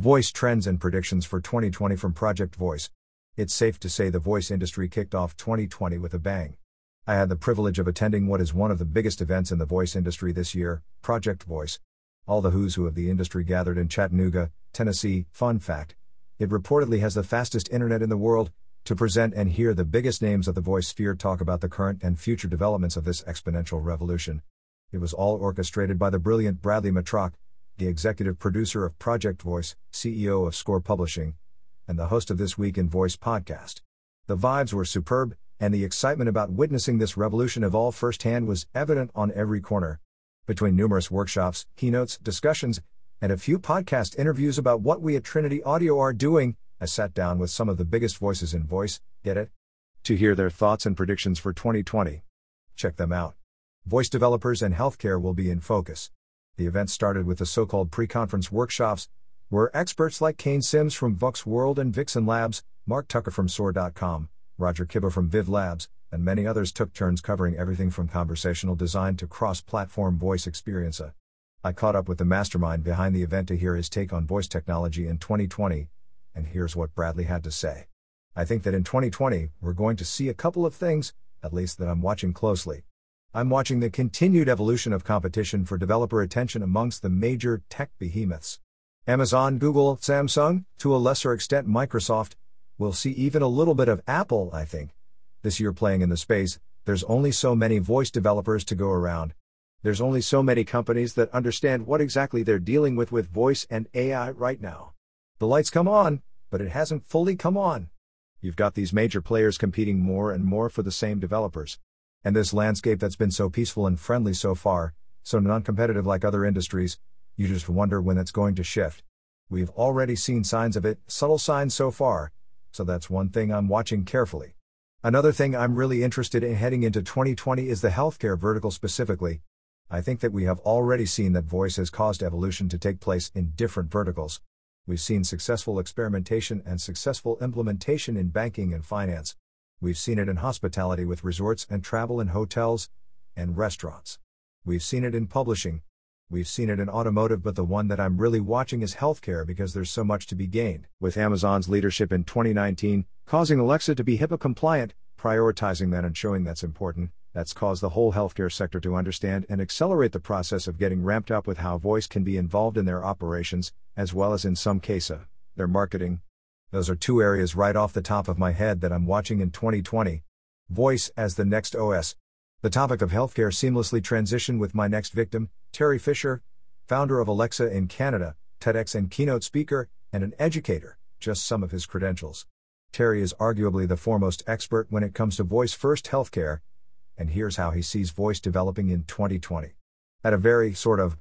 Voice Trends and Predictions for 2020 from Project Voice. It's safe to say the voice industry kicked off 2020 with a bang. I had the privilege of attending what is one of the biggest events in the voice industry this year, Project Voice. All the who's who of the industry gathered in Chattanooga, Tennessee. Fun fact it reportedly has the fastest internet in the world, to present and hear the biggest names of the voice sphere talk about the current and future developments of this exponential revolution. It was all orchestrated by the brilliant Bradley Metrock, the executive producer of Project Voice, CEO of Score Publishing, and the host of This Week in Voice podcast. The vibes were superb, and the excitement about witnessing this revolution evolve firsthand was evident on every corner. Between numerous workshops, keynotes, discussions, and a few podcast interviews about what we at Trinity Audio are doing, I sat down with some of the biggest voices in voice, get it? To hear their thoughts and predictions for 2020. Check them out. Voice developers and healthcare will be in focus. The event started with the so called pre conference workshops, where experts like Kane Simms from VUX World and Vixen Labs, Mark Tucker from Soar.com, Roger Kibbe from Viv Labs, and many others took turns covering everything from conversational design to cross platform voice experience. Uh, I caught up with the mastermind behind the event to hear his take on voice technology in 2020, and here's what Bradley had to say. I think that in 2020, we're going to see a couple of things, at least that I'm watching closely. I'm watching the continued evolution of competition for developer attention amongst the major tech behemoths. Amazon, Google, Samsung, to a lesser extent Microsoft, we'll see even a little bit of Apple, I think. This year playing in the space, there's only so many voice developers to go around. There's only so many companies that understand what exactly they're dealing with with voice and AI right now. The lights come on, but it hasn't fully come on. You've got these major players competing more and more for the same developers. And this landscape that's been so peaceful and friendly so far, so non competitive like other industries, you just wonder when it's going to shift. We've already seen signs of it, subtle signs so far, so that's one thing I'm watching carefully. Another thing I'm really interested in heading into 2020 is the healthcare vertical specifically. I think that we have already seen that voice has caused evolution to take place in different verticals. We've seen successful experimentation and successful implementation in banking and finance. We've seen it in hospitality with resorts and travel and hotels and restaurants. We've seen it in publishing. We've seen it in automotive, but the one that I'm really watching is healthcare because there's so much to be gained. With Amazon's leadership in 2019, causing Alexa to be HIPAA compliant, prioritizing that and showing that's important, that's caused the whole healthcare sector to understand and accelerate the process of getting ramped up with how voice can be involved in their operations, as well as in some cases, uh, their marketing, those are two areas right off the top of my head that I'm watching in 2020. Voice as the next OS. The topic of healthcare seamlessly transitioned with my next victim, Teri Fisher, founder of Alexa in Canada, TEDx and keynote speaker, and an educator, just some of his credentials. Teri is arguably the foremost expert when it comes to voice first healthcare, and here's how he sees voice developing in 2020. At a very sort of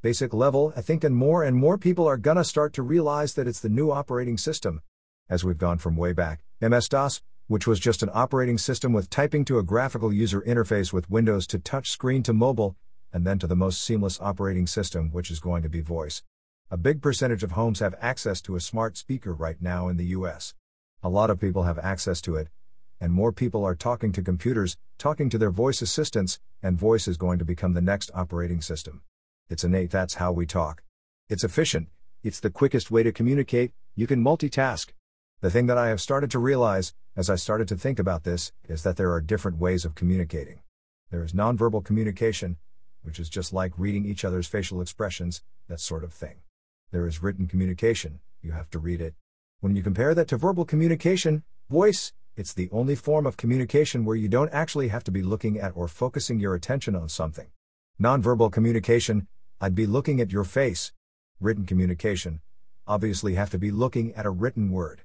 basic level, I think and more and more people are gonna start to realize that it's the new operating system, as we've gone from way back, MS DOS, which was just an operating system with typing to a graphical user interface with Windows to touch screen to mobile, and then to the most seamless operating system, which is going to be voice. A big percentage of homes have access to a smart speaker right now in the US. A lot of people have access to it, and more people are talking to computers, talking to their voice assistants, and voice is going to become the next operating system. It's innate, that's how we talk. It's efficient, it's the quickest way to communicate, you can multitask. The thing that I have started to realize, as I started to think about this, is that there are different ways of communicating. There is nonverbal communication, which is just like reading each other's facial expressions, that sort of thing. There is written communication, you have to read it. When you compare that to verbal communication, voice, it's the only form of communication where you don't actually have to be looking at or focusing your attention on something. Nonverbal communication, I'd be looking at your face. Written communication, obviously have to be looking at a written word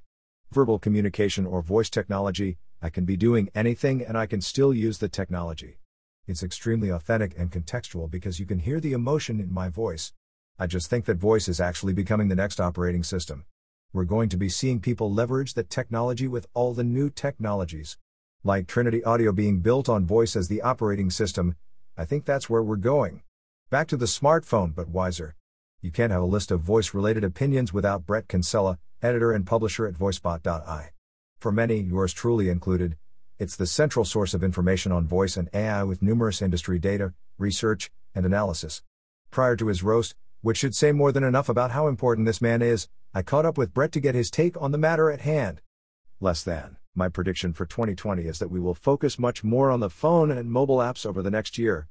verbal communication or voice technology, I can be doing anything and I can still use the technology. It's extremely authentic and contextual because you can hear the emotion in my voice. I just think that voice is actually becoming the next operating system. We're going to be seeing people leverage that technology with all the new technologies. Like Trinity Audio being built on voice as the operating system, I think that's where we're going. Back to the smartphone, but wiser. You can't have a list of voice related opinions without Bret Kinsella, editor and publisher at voicebot.ai. For many, yours truly included, it's the central source of information on voice and AI with numerous industry data, research, and analysis. Prior to his roast, which should say more than enough about how important this man is, I caught up with Bret to get his take on the matter at hand. Less than. My prediction for 2020 is that we will focus much more on the phone and mobile apps over the next year.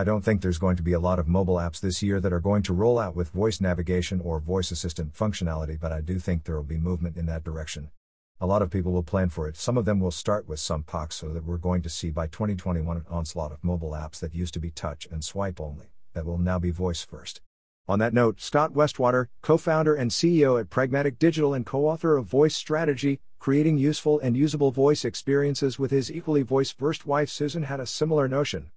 I don't think there's going to be a lot of mobile apps this year that are going to roll out with voice navigation or voice assistant functionality, but I do think there will be movement in that direction. A lot of people will plan for it. Some of them will start with some POCs so that we're going to see by 2021 an onslaught of mobile apps that used to be touch and swipe only, that will now be voice first. On that note, Scott Westwater, co founder and CEO at Pragmatic Digital and co author of Voice Strategy, creating useful and usable voice experiences with his equally voice first wife Susan, had a similar notion.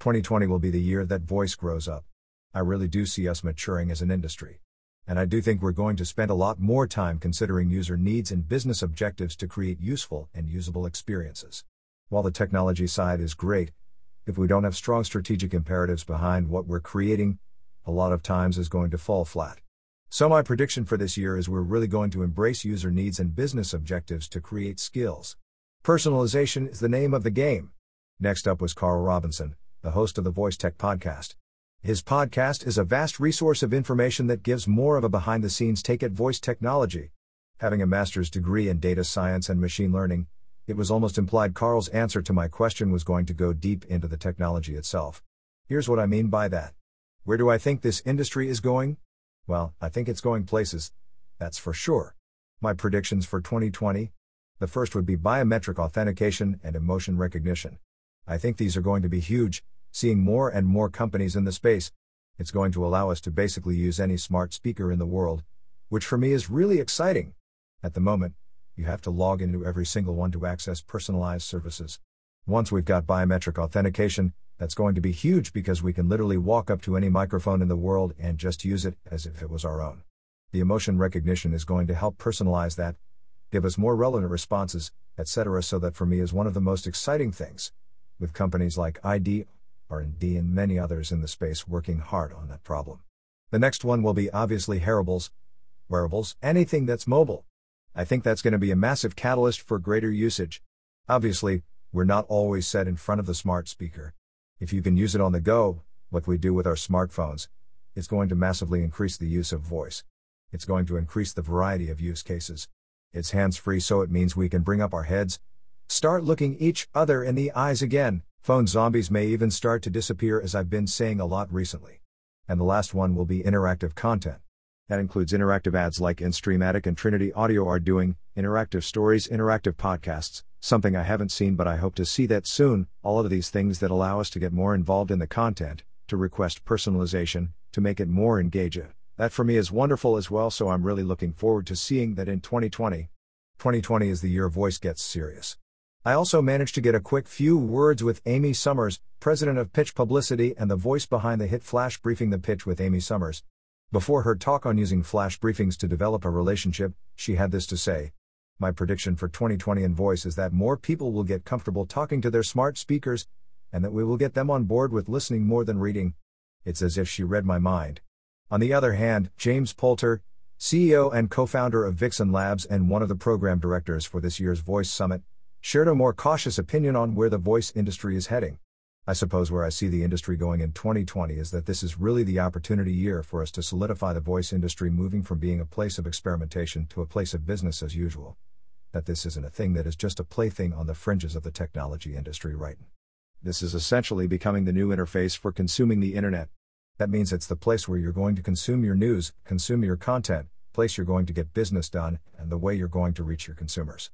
2020 will be the year that voice grows up. I really do see us maturing as an industry. And I do think we're going to spend a lot more time considering user needs and business objectives to create useful and usable experiences. While the technology side is great, if we don't have strong strategic imperatives behind what we're creating, a lot of times is going to fall flat. So, my prediction for this year is we're really going to embrace user needs and business objectives to create skills. Personalization is the name of the game. Next up was Carl Robinson, the host of the Voice Tech podcast. His podcast is a vast resource of information that gives more of a behind the scenes take at voice technology. Having a master's degree in data science and machine learning, it was almost implied Carl's answer to my question was going to go deep into the technology itself. Here's what I mean by that. Where do I think this industry is going? Well, I think it's going places. That's for sure. My predictions for 2020? The first would be biometric authentication and emotion recognition. I think these are going to be huge, seeing more and more companies in the space. It's going to allow us to basically use any smart speaker in the world, which for me is really exciting. At the moment, you have to log into every single one to access personalized services. Once we've got biometric authentication, that's going to be huge because we can literally walk up to any microphone in the world and just use it as if it was our own. The emotion recognition is going to help personalize that, give us more relevant responses, etc. So that for me is one of the most exciting things with companies like ID, R&D and many others in the space working hard on that problem. The next one will be obviously wearables, wearables, anything that's mobile. I think that's going to be a massive catalyst for greater usage. Obviously, we're not always set in front of the smart speaker. If you can use it on the go, like we do with our smartphones, it's going to massively increase the use of voice. It's going to increase the variety of use cases. It's hands free, so it means we can bring up our heads, Start looking each other in the eyes again. Phone zombies may even start to disappear, as I've been saying a lot recently. And the last one will be interactive content. That includes interactive ads like InStreamatic and Trinity Audio are doing, interactive stories, interactive podcasts, something I haven't seen but I hope to see that soon. All of these things that allow us to get more involved in the content, to request personalization, to make it more engaging. That for me is wonderful as well, so I'm really looking forward to seeing that in 2020. 2020 is the year voice gets serious. I also managed to get a quick few words with Amy Summers, president of Pitch Publicity and the voice behind the hit Flash Briefing The Pitch with Amy Summers. Before her talk on using flash briefings to develop a relationship, she had this to say My prediction for 2020 in voice is that more people will get comfortable talking to their smart speakers, and that we will get them on board with listening more than reading. It's as if she read my mind. On the other hand, James Poulter, CEO and co founder of Vixen Labs and one of the program directors for this year's Voice Summit, shared a more cautious opinion on where the voice industry is heading. I suppose where I see the industry going in 2020 is that this is really the opportunity year for us to solidify the voice industry moving from being a place of experimentation to a place of business as usual. That this isn't a thing that is just a plaything on the fringes of the technology industry right. This is essentially becoming the new interface for consuming the internet. That means it's the place where you're going to consume your news, consume your content, place you're going to get business done, and the way you're going to reach your consumers.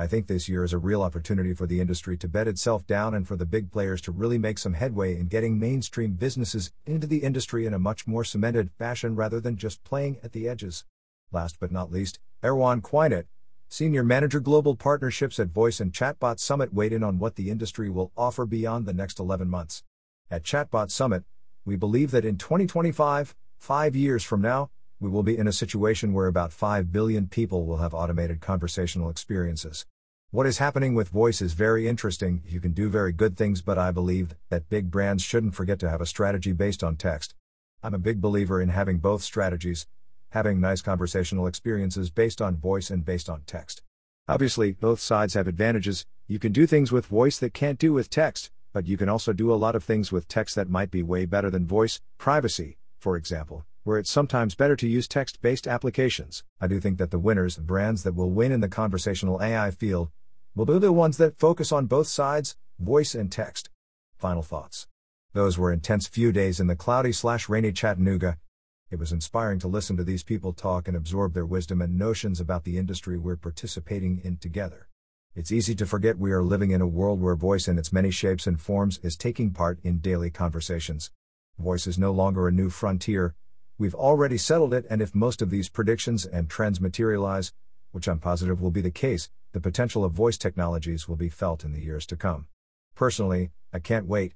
I think this year is a real opportunity for the industry to bed itself down and for the big players to really make some headway in getting mainstream businesses into the industry in a much more cemented fashion rather than just playing at the edges. Last but not least, Erwan Quinet, Senior Manager Global Partnerships at Voice and Chatbot Summit, weighed in on what the industry will offer beyond the next 11 months. At Chatbot Summit, we believe that in 2025, five years from now, we will be in a situation where about 5 billion people will have automated conversational experiences. What is happening with voice is very interesting. You can do very good things, but I believe that big brands shouldn't forget to have a strategy based on text. I'm a big believer in having both strategies, having nice conversational experiences based on voice and based on text. Obviously, both sides have advantages. You can do things with voice that can't do with text, but you can also do a lot of things with text that might be way better than voice. Privacy, for example, where it's sometimes better to use text based applications. I do think that the winners, brands that will win in the conversational AI field, will be the ones that focus on both sides, voice and text. Final thoughts. Those were intense few days in the cloudy slash rainy Chattanooga. It was inspiring to listen to these people talk and absorb their wisdom and notions about the industry we're participating in together. It's easy to forget we are living in a world where voice in its many shapes and forms is taking part in daily conversations. Voice is no longer a new frontier, We've already settled it, and if most of these predictions and trends materialize, which I'm positive will be the case, the potential of voice technologies will be felt in the years to come. Personally, I can't wait.